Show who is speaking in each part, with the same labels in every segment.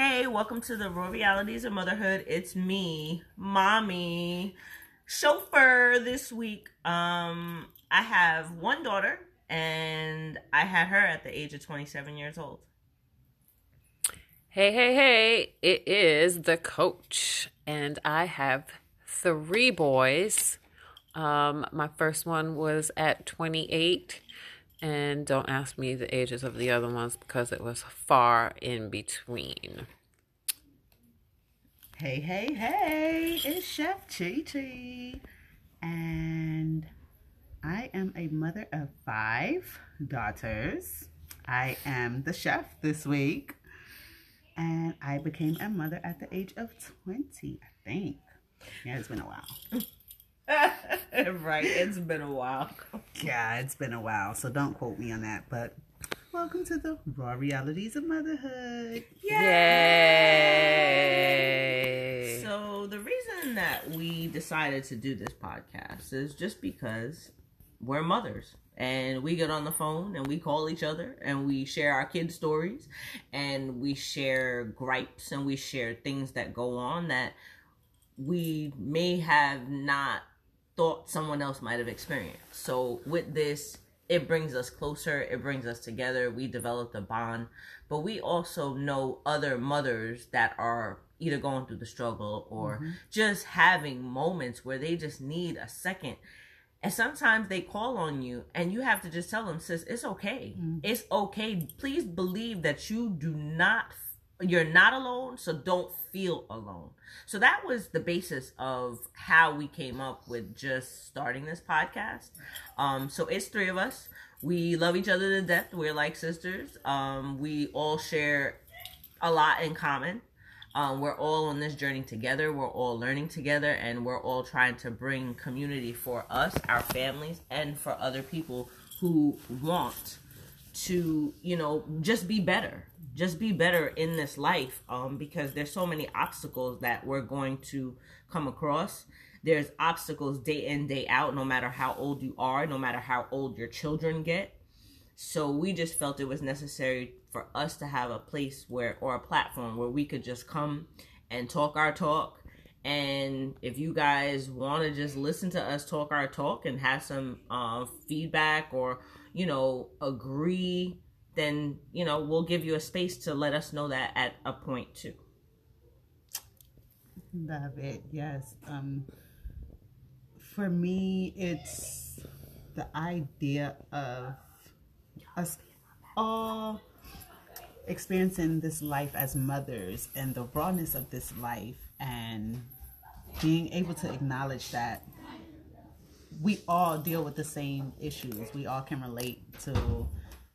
Speaker 1: Hey, welcome to the Raw Realities of Motherhood. It's me, mommy, chauffeur this week. Um, I have one daughter, and I had her at the age of 27 years old.
Speaker 2: Hey, hey, hey, it is the coach, and I have three boys. Um, my first one was at 28, and don't ask me the ages of the other ones because it was far in between.
Speaker 3: Hey, hey, hey, it's Chef Chi Chi, and I am a mother of five daughters. I am the chef this week, and I became a mother at the age of 20, I think. Yeah, it's been a while.
Speaker 1: Right, it's been a while.
Speaker 3: Yeah, it's been a while, so don't quote me on that, but welcome to the raw realities of motherhood.
Speaker 2: Yay!
Speaker 1: So, the reason that we decided to do this podcast is just because we're mothers and we get on the phone and we call each other and we share our kids' stories and we share gripes and we share things that go on that we may have not thought someone else might have experienced. So, with this, it brings us closer, it brings us together. We develop a bond, but we also know other mothers that are either going through the struggle or mm-hmm. just having moments where they just need a second. And sometimes they call on you and you have to just tell them, sis, it's okay. Mm-hmm. It's okay. Please believe that you do not, you're not alone. So don't feel alone. So that was the basis of how we came up with just starting this podcast. Um, so it's three of us. We love each other to death. We're like sisters. Um, we all share a lot in common. Um, we're all on this journey together. We're all learning together, and we're all trying to bring community for us, our families, and for other people who want to, you know, just be better. Just be better in this life um, because there's so many obstacles that we're going to come across. There's obstacles day in, day out, no matter how old you are, no matter how old your children get. So we just felt it was necessary for us to have a place where or a platform where we could just come and talk our talk. And if you guys want to just listen to us talk our talk and have some uh, feedback or you know agree, then you know we'll give you a space to let us know that at a point too.
Speaker 3: Love it. Yes. Um, for me, it's the idea of us all experiencing this life as mothers and the rawness of this life and being able to acknowledge that we all deal with the same issues. We all can relate to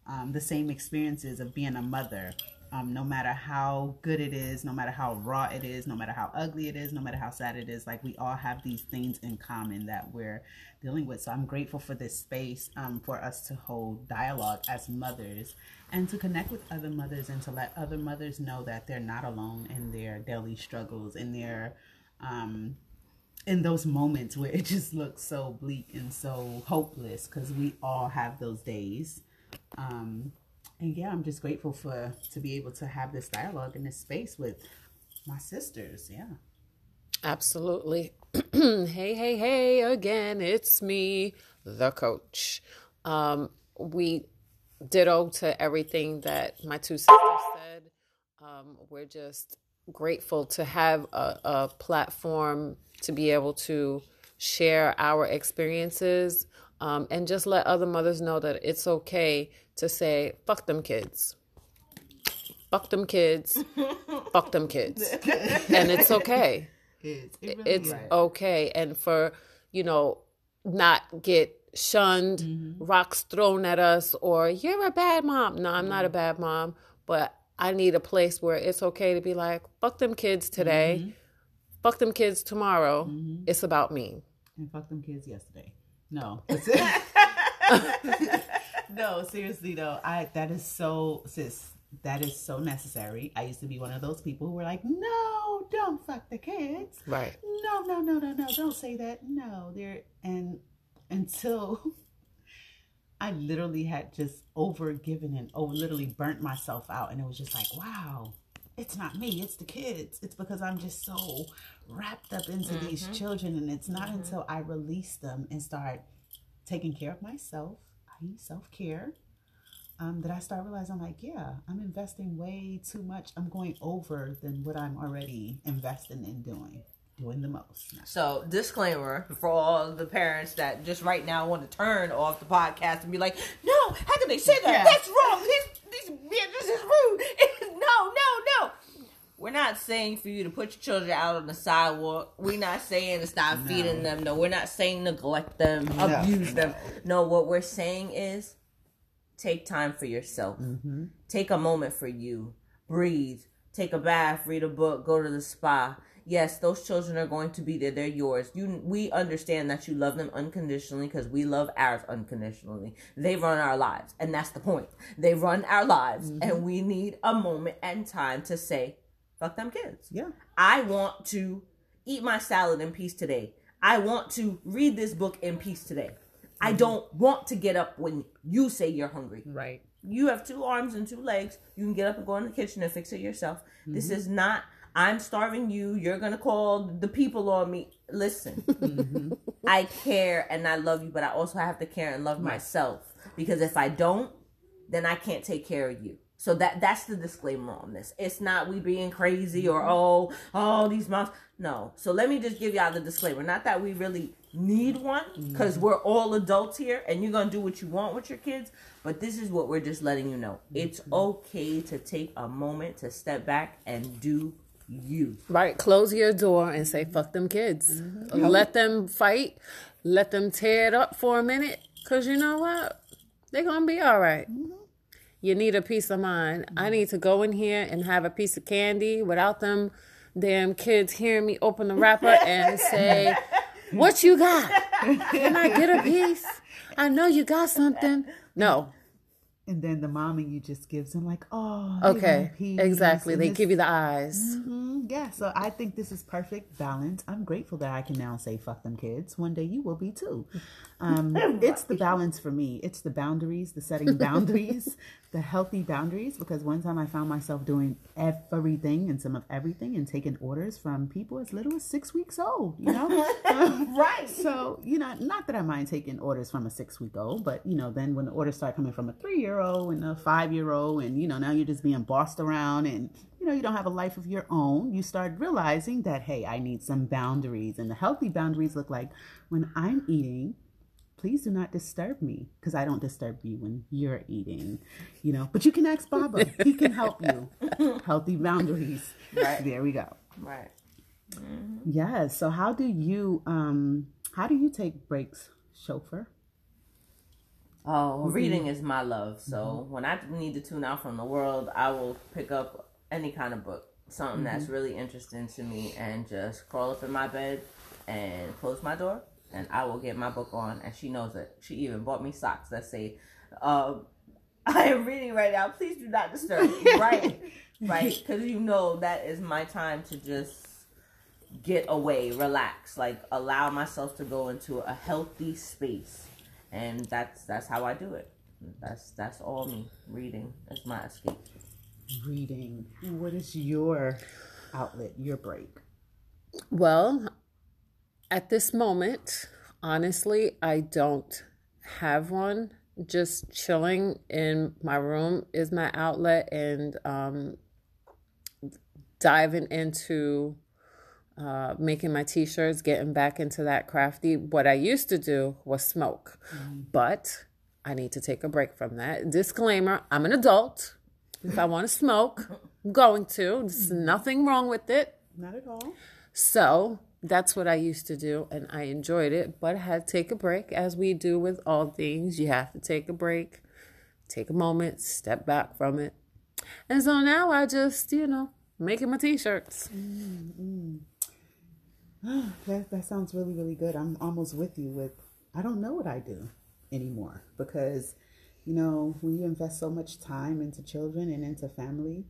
Speaker 3: um, the same experiences of being a mother. Um, no matter how good it is, no matter how raw it is, no matter how ugly it is, no matter how sad it is, like we all have these things in common that we're dealing with. So I'm grateful for this space um, for us to hold dialogue as mothers and to connect with other mothers and to let other mothers know that they're not alone in their daily struggles, in their um, in those moments where it just looks so bleak and so hopeless because we all have those days um and yeah i'm just grateful for to be able to have this dialogue in this space with my sisters yeah
Speaker 2: Absolutely. hey, hey, hey, again, it's me, the coach. Um, we ditto to everything that my two sisters said. Um, we're just grateful to have a, a platform to be able to share our experiences um, and just let other mothers know that it's okay to say, fuck them kids. Fuck them kids. fuck them kids. And it's okay
Speaker 3: it's, it really
Speaker 2: it's
Speaker 3: is.
Speaker 2: okay and for you know not get shunned
Speaker 3: Mm-hmm.
Speaker 2: rocks thrown at us or you're a bad mom no i'm not a bad mom but i need a place where it's okay to be like fuck them kids today
Speaker 3: Mm-hmm.
Speaker 2: fuck them kids tomorrow it's about me
Speaker 3: and fuck them kids yesterday no. No seriously though i that is so sis that is so necessary. I used to be one of those people who were like no don't fuck the kids.
Speaker 2: Right.
Speaker 3: No no no no no don't say that. No they're and until i literally had just over given and over literally burnt myself out and it was just like wow it's not me, it's the kids. It's because I'm just so wrapped up into these children. And it's not until I release them and start taking care of myself, i.e., self care, um, that I start realizing, like, yeah, I'm investing way too much. I'm going over than what I'm already investing in doing, doing the most.
Speaker 1: So, disclaimer for all the parents that just right now want to turn off the podcast and be like, "No, how can they say that?
Speaker 3: Yeah.
Speaker 1: That's wrong. This, this, yeah, this is rude." We're not saying for you to put your children out on the sidewalk. We're not saying to stop feeding them. No, we're not saying neglect them, abuse them. No, what we're saying is take time for yourself. Mm-hmm. Take a moment for you. Breathe. Take a bath, read a book, go to the spa. Yes, those children are going to be there. They're yours. You we understand that you love them unconditionally because we love ours unconditionally. They run our lives, and that's the point. They run our lives, and mm-hmm. we need a moment and time to say, fuck them kids.
Speaker 3: Yeah.
Speaker 1: I want to eat my salad in peace today. I want to read this book in peace today. I mm-hmm. don't want to get up when you say you're hungry.
Speaker 2: Right.
Speaker 1: You have two arms and two legs. You can get up and go in the kitchen and fix it yourself. This mm-hmm. is not, I'm starving you. You're going to call the people on me. Listen, mm-hmm. I care and I love you, but I also have to care and love myself. Because if I don't, then I can't take care of you. So that that's the disclaimer on this. It's not we being crazy or mm-hmm. oh oh these moms. No. So let me just give y'all the disclaimer. Not that we really need one because mm-hmm. we're all adults here and you're gonna do what you want with your kids. But this is what we're just letting you know. Mm-hmm. It's okay to take a moment to step back and do you.
Speaker 2: Right. Close your door and say, fuck them kids. Let them fight. Let them tear it up for a minute. Because you know what? They're going to be all right. You need a peace of mind. I need to go in here and have a piece of candy without them damn kids hearing me open the wrapper and say, What you got? Can I get a piece? I know you got something. No.
Speaker 3: And then the mom and you just gives them like, oh,
Speaker 2: Okay. Exactly.
Speaker 3: And
Speaker 2: They
Speaker 3: this-
Speaker 2: give you the eyes.
Speaker 3: Mhm, Yeah, so I think this is perfect balance. I'm grateful that I can now say "fuck them kids." One day you will be too. Um, it's the balance for me. It's the boundaries, the setting boundaries, the healthy boundaries. Because one time I found myself doing everything and some of everything and taking orders from people as little as six weeks old. You know,
Speaker 1: Right.
Speaker 3: so you know, not that I mind taking orders from a six week old, but you know, then when the orders start coming from a three year old and a five year old, and you know, now you're just being bossed around, and you know, you don't have a life of your own. You start realizing that hey, I need some boundaries, and the healthy boundaries look like when I'm eating. Please do not disturb me because I don't disturb you when you're eating, you know. But you can ask Baba; he can help you. Healthy boundaries.
Speaker 1: Right.
Speaker 3: There we go.
Speaker 1: Right. Mm-hmm.
Speaker 3: Yes. So how do you um how do you take breaks, chauffeur?
Speaker 1: Oh, reading is my love. So mm-hmm. when I need to tune out from the world, I will pick up any kind of book, something that's mm-hmm. really interesting to me, and just crawl up in my bed and close my door, and I will get my book on. And she knows it. She even bought me socks that say, uh, "I am reading right now. Please do not disturb me." right, right, because you know that is my time to just get away, relax, like allow myself to go into a healthy space. And that's that's how I do it. That's that's all me. Reading is my escape.
Speaker 3: Reading. What is your outlet, your break?
Speaker 2: Well, at this moment, honestly, I don't have one. Just chilling in my room is my outlet, and um, diving into uh, making my t-shirts, getting back into that crafty. What I used to do was smoke, but I need to take a break from that. Disclaimer: I'm an adult. If I want to smoke, I'm going to. There's nothing wrong with it.
Speaker 3: Not at all.
Speaker 2: So that's what I used to do, and I enjoyed it. But I had to take a break, as we do with all things. You have to take a break, take a moment, step back from it. And so now I just, you know, making my t-shirts. Mm, mm.
Speaker 3: That that sounds really, really good. I'm almost with you with I don't know what I do anymore because you know, when you invest so much time into children and into family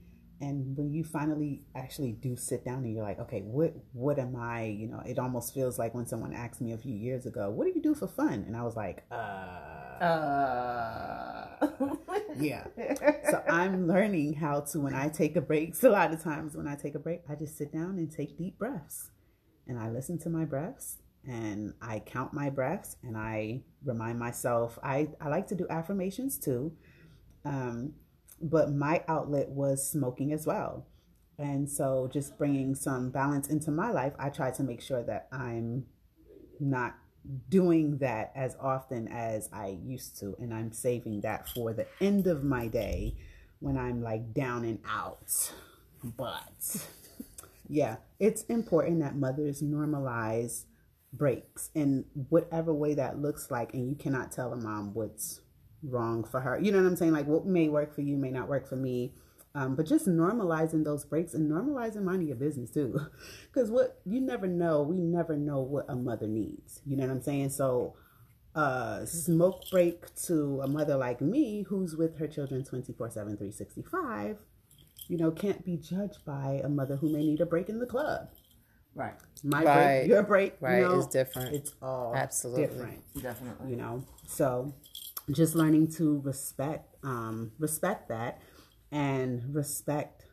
Speaker 3: and when you finally actually do sit down and you're like, okay, what what am I, you know, it almost feels like when someone asked me a few years ago, what do you do for fun? And I was like, uh
Speaker 1: Uh,
Speaker 3: yeah. So I'm learning how to when I take a break. So a lot of times when I take a break, I just sit down and take deep breaths, and I listen to my breaths and I count my breaths and I remind myself. I I like to do affirmations too, um, but my outlet was smoking as well. And so, just bringing some balance into my life, I try to make sure that I'm not doing that as often as I used to. And I'm saving that for the end of my day when I'm like down and out. But yeah, it's important that mothers normalize breaks in whatever way that looks like. And you cannot tell a mom what's wrong for her. You know what I'm saying? Like what may work for you may not work for me. Um, but just normalizing those breaks and normalizing minding your business too. Because what you never know, we never know what a mother needs. You know what I'm saying? So, uh, smoke break to a mother like me who's with her children 24 7, 365, you know, can't be judged by a mother who may need a break in the club.
Speaker 1: Right.
Speaker 3: My
Speaker 2: Right.
Speaker 3: break, your break,
Speaker 2: Right,
Speaker 3: you know,
Speaker 2: it's different.
Speaker 3: It's all
Speaker 2: Absolutely.
Speaker 3: different
Speaker 1: Definitely.
Speaker 3: you know so just learning to respect um respect that and respect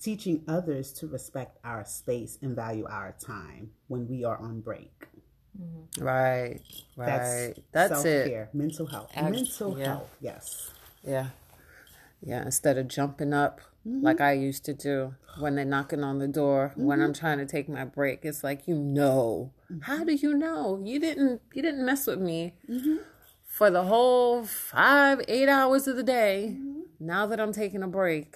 Speaker 3: teaching others to respect our space and value our time when we are on break
Speaker 2: Right. Right. That's, it.
Speaker 3: self-care mental health
Speaker 2: Ex-
Speaker 3: mental
Speaker 2: yeah.
Speaker 3: health yes
Speaker 2: Yeah. Yeah. Instead of jumping up
Speaker 3: Mm-hmm.
Speaker 2: like I used to do when they're knocking on the door when
Speaker 3: Mm-hmm.
Speaker 2: I'm trying to take my break, it's like you know. How do you know? You didn't you didn't mess with me
Speaker 3: Mm-hmm.
Speaker 2: For the whole five, eight hours of the day.
Speaker 3: Mm-hmm.
Speaker 2: Now that I'm taking a break,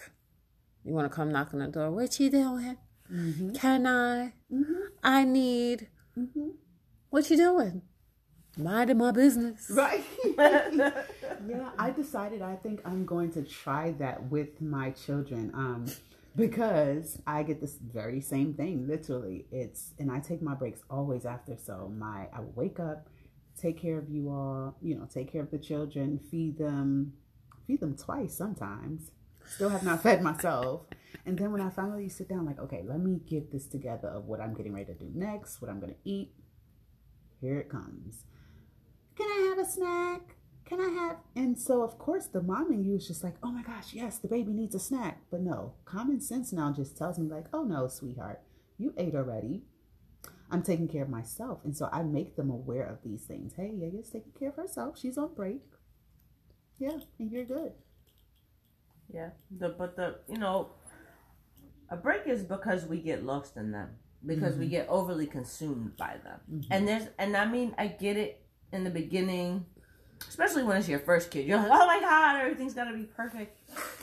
Speaker 2: you wanna come knock on the door. What you doing?
Speaker 3: Mm-hmm.
Speaker 2: Can I? I need what you doing? Minding my business.
Speaker 3: right yeah i decided i think i'm going to try that with my children um because i get this very same thing literally it's and i take my breaks always after so my i wake up take care of you all you know take care of the children feed them feed them twice sometimes still have not fed myself and then when i finally sit down like okay let me get this together of what i'm getting ready to do next what i'm going to eat here it comes can I have a snack? Can I have? And so, of course, the mom in you is just like, oh my gosh, yes, the baby needs a snack. But no, common sense now just tells me, like, oh no, sweetheart, you ate already. I'm taking care of myself. And so I make them aware of these things. Hey, Yaga's taking care of herself. She's on break. Yeah, and you're good.
Speaker 1: Yeah. The but the you know, a break is because we get lost in them because we mm-hmm. get overly consumed by them. Mm-hmm. And there's and I mean I get it in the beginning, especially when it's your first kid. You're like, oh my god, everything's gotta be perfect.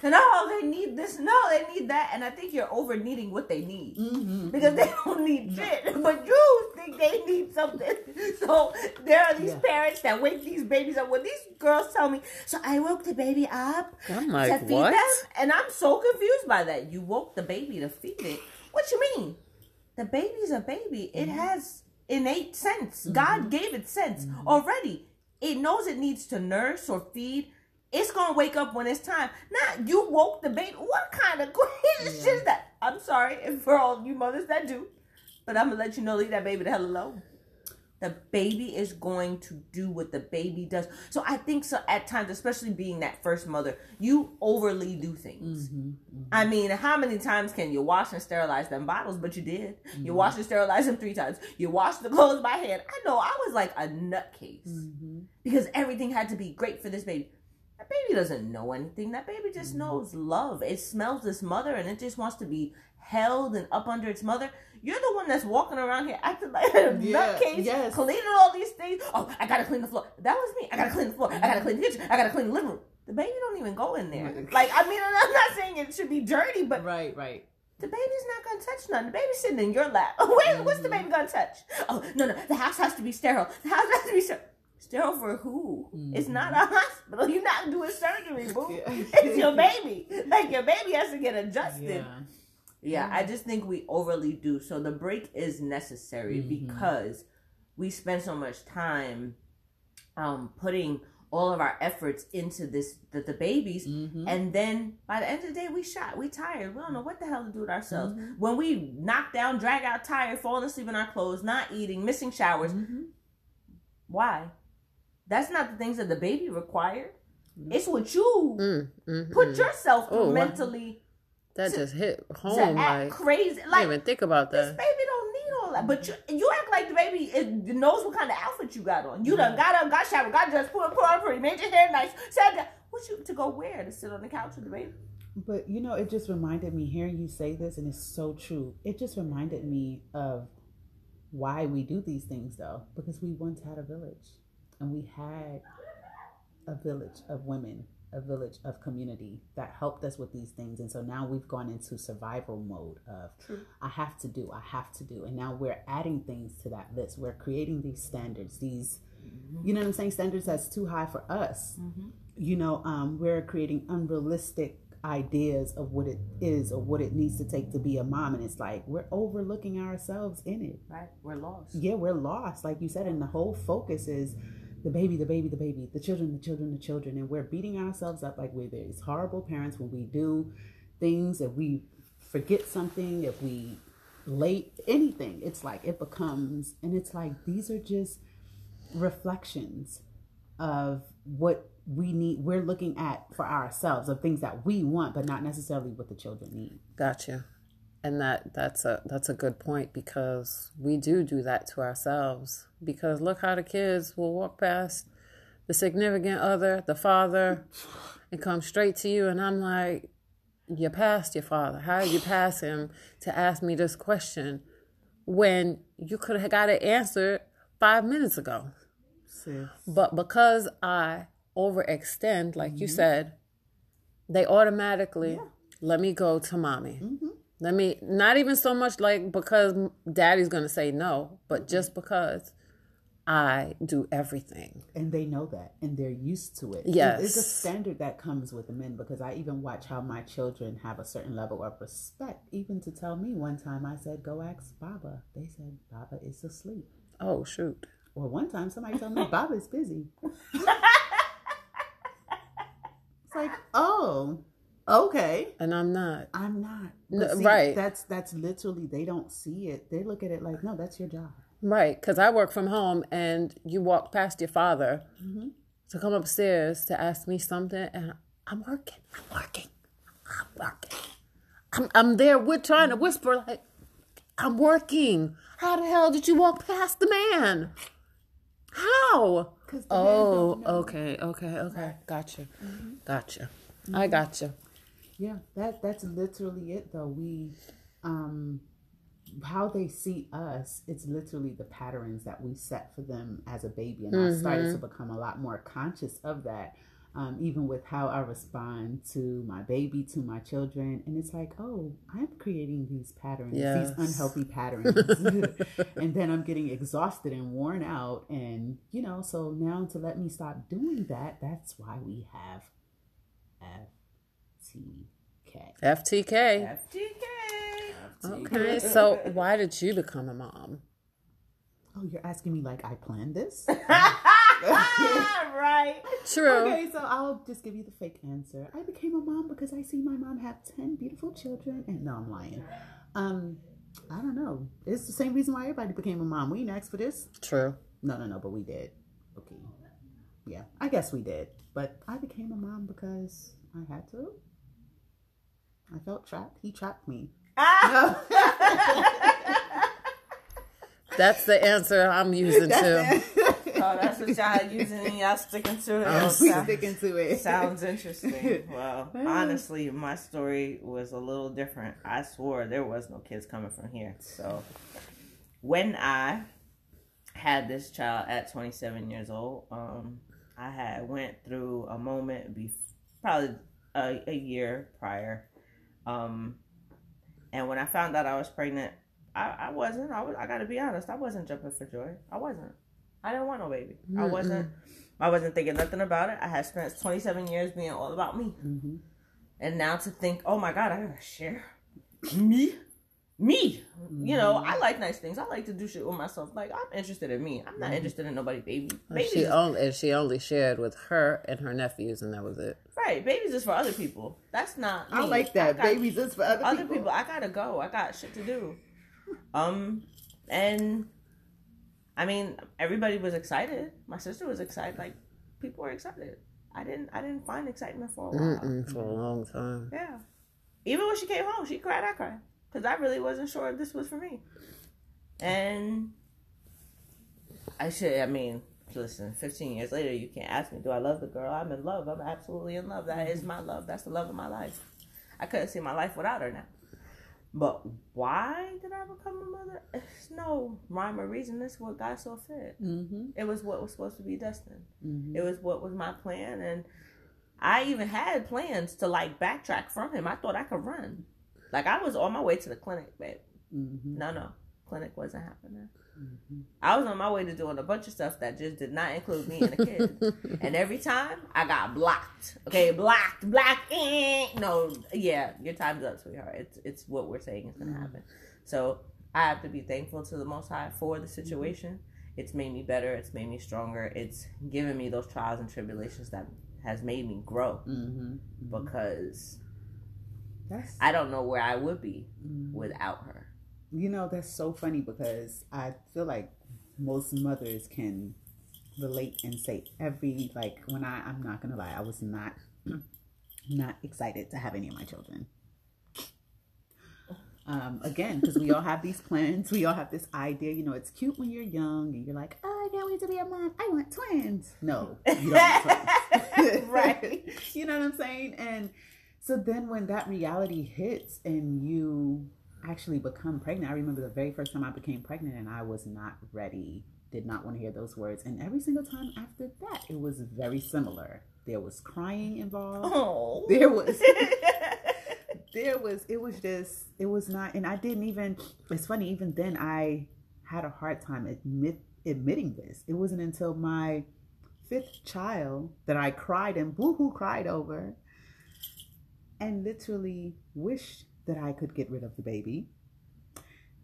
Speaker 1: And oh, they need this. No, they need that. And I think you're over needing what they need mm-hmm, because they mm-hmm. don't need shit, but you think they need something. So there are these
Speaker 3: Yeah.
Speaker 1: parents that wake these babies up. When these girls tell me, so I woke the baby up
Speaker 2: I'm
Speaker 1: to feed
Speaker 2: what?
Speaker 1: them, and I'm so confused by that. You woke the baby to feed it. What you mean? The baby's a baby. It
Speaker 2: Mm-hmm.
Speaker 1: has innate sense. Mm-hmm. God gave it sense already. It knows it needs to nurse or feed. It's gonna wake up when it's time. Not you woke the baby. What kind of crazy shit is that? I'm sorry for all you mothers that do, but I'm gonna let you know leave that baby the hell alone. The baby is going to do what the baby does. So I think so at times, especially being that first mother, you overly do things. Mm-hmm, mm-hmm. I mean, how many times can you wash and sterilize them bottles? But you did. You mm-hmm. washed and sterilized them three times. You washed the clothes by hand. I know I was like a nutcase because everything had to be great for this baby. That baby doesn't know anything. That baby just knows love. It smells this mother and it just wants to be held and up under its mother. You're the one that's walking around here acting like a
Speaker 3: Yeah,
Speaker 1: nutcase,
Speaker 3: yes.
Speaker 1: cleaning all these things. Oh, I gotta clean the floor. That was me. I gotta clean the floor. I gotta clean the kitchen. I gotta clean the living room. The baby don't even go in there.
Speaker 3: Right.
Speaker 1: Like, I mean, I'm not saying it should be dirty, but
Speaker 3: Right, right.
Speaker 1: the baby's not gonna touch nothing. The baby's sitting in your lap. Where, What's the baby gonna touch? Oh no, no. The house has to be sterile. The house has to be sterile. Sterile for who? It's not a mm-hmm. hospital. You're not doing surgery, boo.
Speaker 3: Yeah.
Speaker 1: It's your baby. Like your baby has to get adjusted.
Speaker 3: Yeah.
Speaker 1: Yeah, I mm-hmm. just think we overly do. So the break is necessary mm-hmm. because we spend so much time um putting all of our efforts into this the, the babies. Mm-hmm. And then by the end of the day we shot we tired. We don't know what the hell to do with ourselves. When we knock down drag out tired falling asleep in our clothes not eating missing showers why? That's not the things that the baby required It's what you
Speaker 2: Mm,
Speaker 1: put yourself
Speaker 2: Oh,
Speaker 1: mentally
Speaker 2: That just hit home. Like,
Speaker 1: crazy.
Speaker 2: I didn't
Speaker 1: Like
Speaker 2: even think about that.
Speaker 1: this
Speaker 2: that.
Speaker 1: baby don't need all that, but you you act like the baby is, knows what kind of outfit you got on. You done mm-hmm. got up, got showered, got dressed, put put on pretty, made your hair nice, sat down. What you to go where? To sit on the couch with the baby?
Speaker 3: But you know, it just reminded me hearing you say this, and it's so true. It just reminded me of why we do these things, though, because we once had a village, and we had a village of women, a village of community that helped us with these things, and so now we've gone into survival mode of
Speaker 1: True.
Speaker 3: I have to do, I have to do, and now we're adding things to that list. We're creating these standards, these, you know what I'm saying, standards that's too high for us you know, um, we're creating unrealistic ideas of what it is or what it needs to take to be a mom. And it's like we're overlooking ourselves in it.
Speaker 1: Right, we're lost.
Speaker 3: Yeah, we're lost, like you said, and the whole focus is the baby, the baby, the baby, the children, the children, the children. And we're beating ourselves up like we're these horrible parents when we do things, if we forget something, if we late anything, it's like it becomes and it's like these are just reflections of what we need we're looking at for ourselves of things that we want but not necessarily what the children need
Speaker 2: Gotcha. And that that's a that's a good point because we do do that to ourselves. Because look how the kids will walk past the significant other, the father, and come straight to you, and I'm like, you passed your father. How did you pass him to ask me this question when you could have got it answered five minutes ago?
Speaker 3: sis
Speaker 2: But because I overextend, like you mm-hmm. said, they automatically let me go to mommy. Mm-hmm. Let me, not even so much like because daddy's going to say no, but mm-hmm. just because I do everything.
Speaker 3: and they know that and they're used to it
Speaker 2: Yes.
Speaker 3: it's a standard that comes with the men because i even watch how my children have a certain level of respect even to tell me one time i said go ask baba they said baba is asleep
Speaker 2: Oh, shoot.
Speaker 3: or one time somebody told me baba is busy it's like oh okay
Speaker 2: And I'm not.
Speaker 3: I'm not.
Speaker 2: No,
Speaker 3: see,
Speaker 2: right.
Speaker 3: That's that's literally they don't see it. They look at it like, no, that's your job.
Speaker 2: Right. Because I work from home and you walk past your father mm-hmm. to come upstairs to ask me something, and I'm working. I'm working. I'm working. I'm, I'm there with trying to whisper, like, I'm working. How the hell did you walk past the man? How? Oh, okay, okay, okay. Gotcha. Mm-hmm. Gotcha. I mm-hmm. gotcha.
Speaker 3: Yeah, that that's literally it though. We um how they see us, it's literally the patterns that we set for them as a baby. And I started to become a lot more conscious of that. Um, even with how I respond to my baby, to my children. And it's like, oh, I'm creating these patterns,
Speaker 2: Yes.
Speaker 3: these unhealthy patterns. and then I'm getting exhausted and worn out. And, you know, so now to let me stop doing that, that's why we have FTK.
Speaker 2: FTK.
Speaker 1: FTK.
Speaker 2: Okay, so why did you become a mom?
Speaker 3: Oh, you're asking me like I planned this?
Speaker 1: right.
Speaker 2: True.
Speaker 3: Okay, so I'll just give you the fake answer. I became a mom because I see my mom have 10 beautiful children. And no, I'm lying. Um, I don't know. It's the same reason why everybody became a mom. We didn't ask for this.
Speaker 2: True.
Speaker 3: No, no, no, but we did. Okay. Yeah, I guess we did. But I became a mom because I had to. I felt trapped. He trapped me. No.
Speaker 2: That's the answer I'm using too.
Speaker 1: Oh, that's what y'all using and y'all sticking to it.
Speaker 3: I'm
Speaker 1: Oh, sound-
Speaker 3: sticking to it.
Speaker 1: Sounds interesting. Well, honestly, my story was a little different. I swore there was no kids coming from here. So, when I had this child at 27 years old, um, I had went through a moment, be probably a, a year prior, um, and when I found out I was pregnant, I, I wasn't. I was. I got to be honest. I wasn't jumping for joy. I wasn't. I didn't want no baby. I wasn't. I wasn't thinking nothing about it. I had spent 27 years being all about me.
Speaker 3: Mhm.
Speaker 1: And now to think, oh my God, I gotta share me. Me. You know, I like nice things. I like to do shit with myself. Like, I'm interested in me. I'm not interested in nobody baby. Babies
Speaker 2: She only and she only shared with her and her nephews, and that was it.
Speaker 1: right. Babies is for other people. That's not me.
Speaker 3: I like that.
Speaker 1: got-
Speaker 3: Babies is for other,
Speaker 1: other
Speaker 3: people.
Speaker 1: people. I gotta go. I got shit to do. Um, and I mean, everybody was excited. My sister was excited. Like people were excited. I didn't I didn't find excitement for a while.
Speaker 2: Mm-mm, for a long time.
Speaker 1: Yeah. Even when she came home, she cried. I cried because I really wasn't sure if this was for me. And I should. I mean, listen. Fifteen years later, you can't ask me, "Do I love the girl?" I'm in love. I'm absolutely in love. That is my love. That's the love of my life. I couldn't see my life without her now. But why did I become a mother? It's no rhyme or reason. This is what God saw fit.
Speaker 3: Mm-hmm.
Speaker 1: It was what was supposed to be destined.
Speaker 3: Mm-hmm.
Speaker 1: It was what was my plan, and I even had plans to like backtrack from him. I thought I could run. Like I was on my way to the clinic, babe.
Speaker 3: Mm-hmm.
Speaker 1: No, no, clinic wasn't happening.
Speaker 3: Mm-hmm.
Speaker 1: I was on my way to doing a bunch of stuff that just did not include me and the kid. and every time I got blocked. Okay, blocked, blocked. Eh. No, yeah, your time's up, sweetheart. It's it's what we're saying is gonna happen. So I have to be thankful to the Most High for the situation. It's made me better. It's made me stronger. It's given me those trials and tribulations that has made me grow
Speaker 3: Mm-hmm.
Speaker 1: because
Speaker 3: That's
Speaker 1: I don't know where I would be
Speaker 3: mm.
Speaker 1: without her.
Speaker 3: you know that's so funny because I feel like most mothers can relate and say every like when I I'm not gonna lie I was not not excited to have any of my children. Um, again, because we all have these plans, we all have this idea. You know, it's cute when you're young and you're like, "Oh, I can't wait to be a mom. I want twins." No, you don't want twins,
Speaker 1: Right.
Speaker 3: You know what I'm saying? And so then when that reality hits and you actually become pregnant, I remember the very first time I became pregnant and I was not ready, did not want to hear those words. And every single time after that, it was very similar. There was crying involved.
Speaker 1: Oh.
Speaker 3: There was there was it was just it was not and I didn't even it's funny, even then I had a hard time admit admitting this. It wasn't until my fifth child that I cried and boohoo cried over and literally wished that I could get rid of the baby.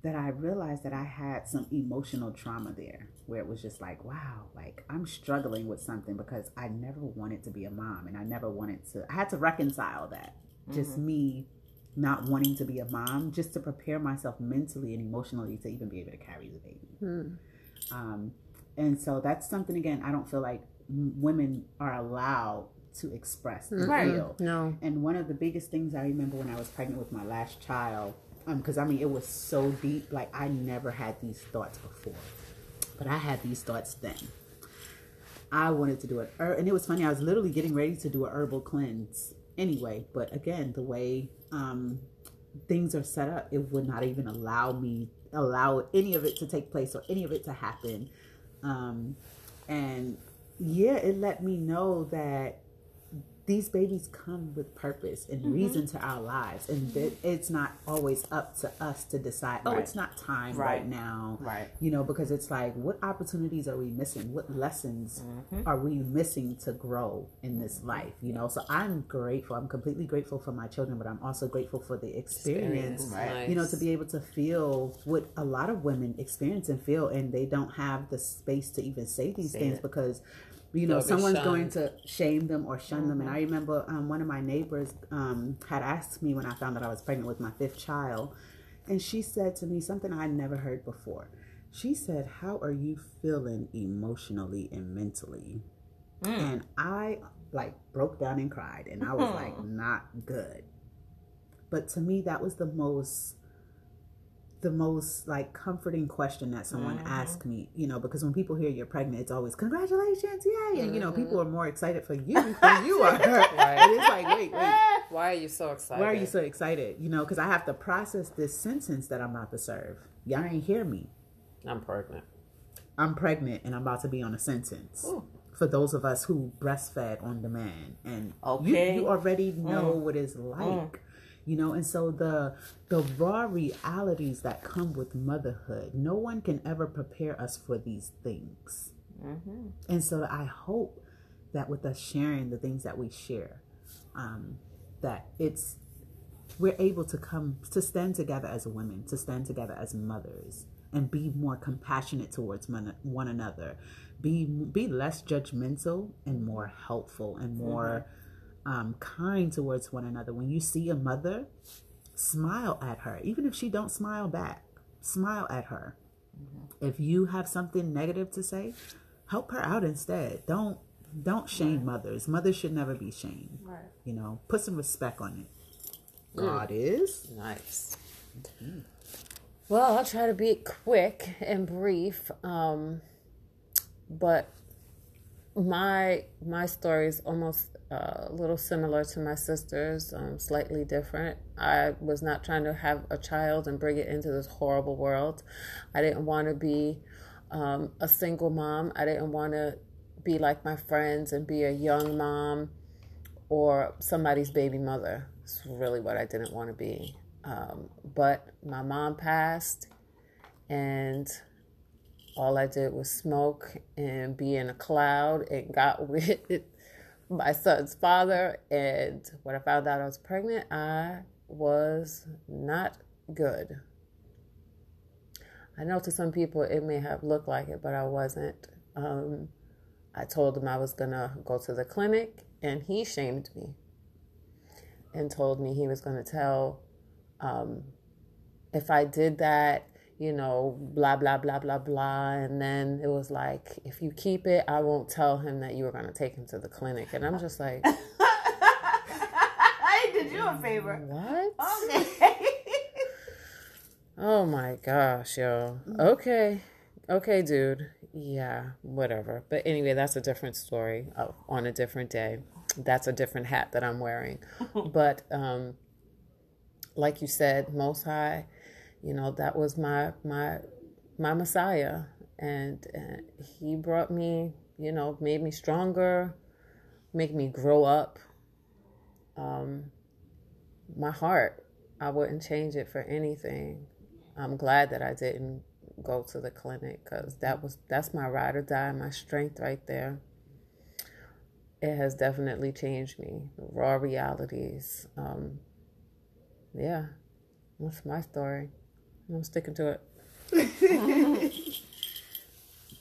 Speaker 3: That I realized that I had some emotional trauma there where it was just like, wow, like I'm struggling with something because I never wanted to be a mom and I never wanted to, I had to reconcile that. Just me not wanting to be a mom, just to prepare myself mentally and emotionally to even be able to carry the baby.
Speaker 2: Hmm.
Speaker 3: Um, and so that's something again I don't feel like women are allowed to express and
Speaker 1: Right.
Speaker 3: feel.
Speaker 2: No.
Speaker 3: And one of the biggest things I remember when I was pregnant with my last child, because I mean it was so deep. Like I never had these thoughts before, but I had these thoughts then. I wanted to do it, her- and it was funny. I was literally getting ready to do a herbal cleanse anyway, but again, the way um, things are set up, it would not even allow me allow any of it to take place or any of it to happen. Um, and yeah, it let me know that these babies come with purpose and
Speaker 1: Mm-hmm.
Speaker 3: reason to our lives, and that it's not always up to us to decide. Oh,
Speaker 1: Right.
Speaker 3: it's not time right,
Speaker 1: Right.
Speaker 3: now,
Speaker 1: Right.
Speaker 3: You know, because it's like, what opportunities are we missing? What lessons
Speaker 1: Mm-hmm.
Speaker 3: are we missing to grow in this life? You know, so I'm grateful. I'm completely grateful for my children, but I'm also grateful for the experience.
Speaker 1: Right.
Speaker 3: You know, to be able to feel what a lot of women experience and feel, and they don't have the space to even say these
Speaker 1: Say
Speaker 3: things
Speaker 1: it.
Speaker 3: because you know someone's
Speaker 2: shunned.
Speaker 3: going to shame them or shun them. And I remember um, one of my neighbors um, had asked me when I found that I was pregnant with my fifth child, and she said to me something I had never heard before. She said, "How are you feeling emotionally and mentally?" And I like broke down and cried, and I was like, "Not good." But to me, that was the most the most like comforting question that someone mm-hmm. asked me, you know, because when people hear you're pregnant, it's always congratulations, yay, and you know, people mm-hmm. are more excited for you than you are. And it's like, wait, wait,
Speaker 2: Why are you so excited?
Speaker 3: why are you so excited? You know, because I have to process this sentence that I'm about to serve. Y'all ain't hear me.
Speaker 2: I'm pregnant.
Speaker 3: I'm pregnant and I'm about to be on a sentence. For those of us who breastfed on demand, and
Speaker 1: Okay.
Speaker 3: you, you already know mm. what it's mm. like, you know. And so the the raw realities that come with motherhood, no one can ever prepare us for these things. And so I hope that with us sharing the things that we share, um, that it's we're able to come to stand together as women, to stand together as mothers, and be more compassionate towards one, one another, be be less judgmental and more helpful and more um, kind towards one another. When you see a mother, smile at her, even if she don't smile back. Smile at her. If you have something negative to say, help her out instead. Don't don't shame mothers. Mothers should never be shamed.
Speaker 1: Right.
Speaker 3: You know, put some respect on it. God is.
Speaker 2: Nice. Well, I'll try to be quick and brief. Um, but my my story is almost uh, a little similar to my sister's, um, slightly different. I was not trying to have a child and bring it into this horrible world. I didn't want to be um, a single mom. I didn't want to be like my friends and be a young mom or somebody's baby mother. It's really what I didn't want to be. Um, but my mom passed, and all I did was smoke and be in a cloud and got with my son's father. And when I found out I was pregnant, I was not good. I know to some people it may have looked like it, but I wasn't. Um, I told him I was going to go to the clinic, and he shamed me and told me he was going to tell um, if I did that, you know, blah, blah, blah, blah, blah. And then it was like, if you keep it, I won't tell him that you were going to take him to the clinic. And I'm just like,
Speaker 1: I did you a favor.
Speaker 2: what?
Speaker 1: Okay.
Speaker 2: Oh my gosh, yo. Okay. Okay, dude. Yeah, whatever. But anyway, that's a different story uh, on a different day. That's a different hat that I'm wearing. but um like you said, most high, you know, that was my my my messiah and uh, he brought me, you know, made me stronger, make me grow up. Um my heart, I wouldn't change it for anything. I'm glad that I didn't go to the clinic because that was that's my ride or die, my strength right there. It has definitely changed me. Raw realities. Um, yeah, that's my story. I'm sticking to it.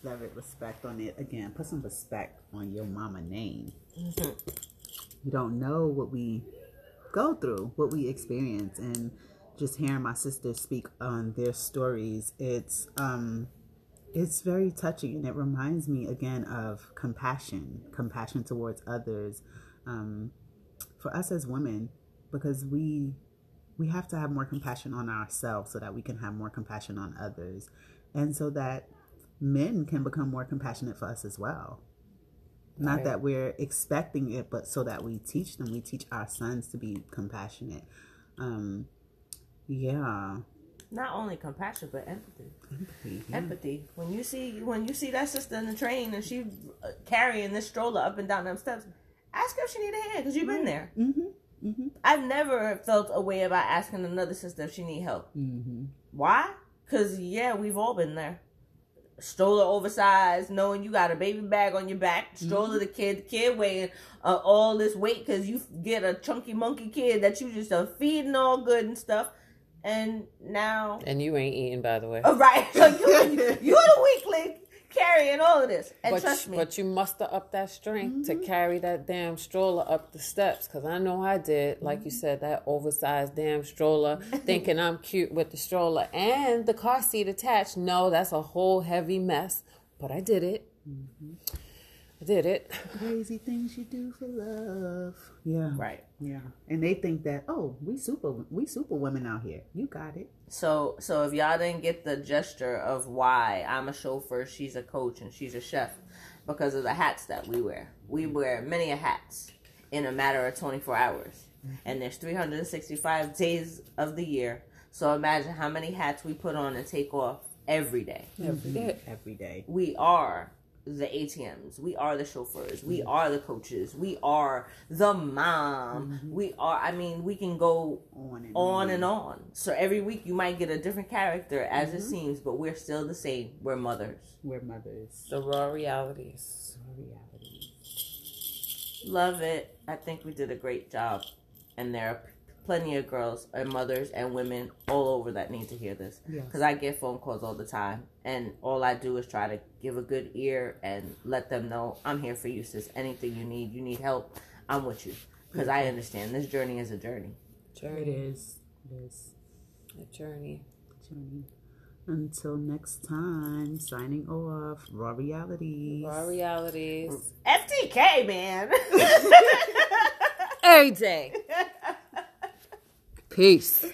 Speaker 3: Love it. Respect on it. Again, put some respect on your mama name. You don't know what we go through, what we experience, and just hearing my sisters speak on their stories, it's um it's very touching and it reminds me again of compassion, compassion towards others. Um for us as women, because we we have to have more compassion on ourselves so that we can have more compassion on others. And so that men can become more compassionate for us as well. Not
Speaker 2: Right.
Speaker 3: that we're expecting it, but so that we teach them, we teach our sons to be compassionate. Um, yeah,
Speaker 1: Not only compassion, but empathy.
Speaker 3: empathy. yeah.
Speaker 1: Empathy. When you see when you see that sister in the train and she uh, carrying this stroller up and down them steps, ask her if she need a hand because you've been there.
Speaker 3: Mm-hmm. Mm-hmm.
Speaker 1: I've never felt a way about asking another sister if she need help.
Speaker 3: Mm-hmm.
Speaker 1: Why? Because, yeah, we've all been there. Stroller oversized, knowing you got a baby bag on your back. Stroller the kid, the kid weighing uh, all this weight because you get a chunky monkey kid that you just are feeding all good and stuff. And now,
Speaker 2: And you ain't eating, by the way.
Speaker 1: oh, right, so you, you're the weakling carrying all of this. And
Speaker 2: But,
Speaker 1: trust me,
Speaker 2: but you muster up that strength
Speaker 3: Mm-hmm.
Speaker 2: to carry that damn stroller up the steps. Because I know I did. Like
Speaker 3: Mm-hmm.
Speaker 2: you said, that oversized damn stroller, thinking I'm cute with the stroller and the car seat attached. No, that's a whole heavy mess. But I did it.
Speaker 3: Mm-hmm.
Speaker 2: I did it.
Speaker 3: Crazy things you do for love. Yeah.
Speaker 1: right.
Speaker 3: Yeah. And they think that, oh, we super we super women out here. You got it.
Speaker 1: So so if y'all didn't get the gesture of why I'm a chauffeur, she's a coach, and she's a chef, because of the hats that we wear. We wear many a hats in a matter of 24 hours, and there's 365 days of the year. So imagine how many hats we put on and take off every day.
Speaker 2: Every mm-hmm. day.
Speaker 3: Every day.
Speaker 1: We are the ATMs. We are the chauffeurs. We mm-hmm. are the coaches. We are the mom. Mm-hmm. We are. I mean, we can go
Speaker 3: On and
Speaker 1: on and on. So every week you might get a different character as it mm-hmm. seems, but we're still the same. We're mothers.
Speaker 3: We're mothers.
Speaker 2: The raw realities.
Speaker 3: Reality.
Speaker 1: Love it. I think we did a great job. And there are plenty of girls and mothers and women all over that need to hear this.
Speaker 3: Yes.
Speaker 1: Because I get phone calls all the time. And all I do is try to give a good ear and let them know I'm here for you, sis. Anything you need, you need help, I'm with you. Because I understand this journey is a journey.
Speaker 3: It
Speaker 2: Journey.
Speaker 3: is. It is.
Speaker 2: A journey.
Speaker 3: Journey. Until next time, signing off. Raw realities.
Speaker 2: Raw realities.
Speaker 1: FTK, man.
Speaker 2: Every day. Peace.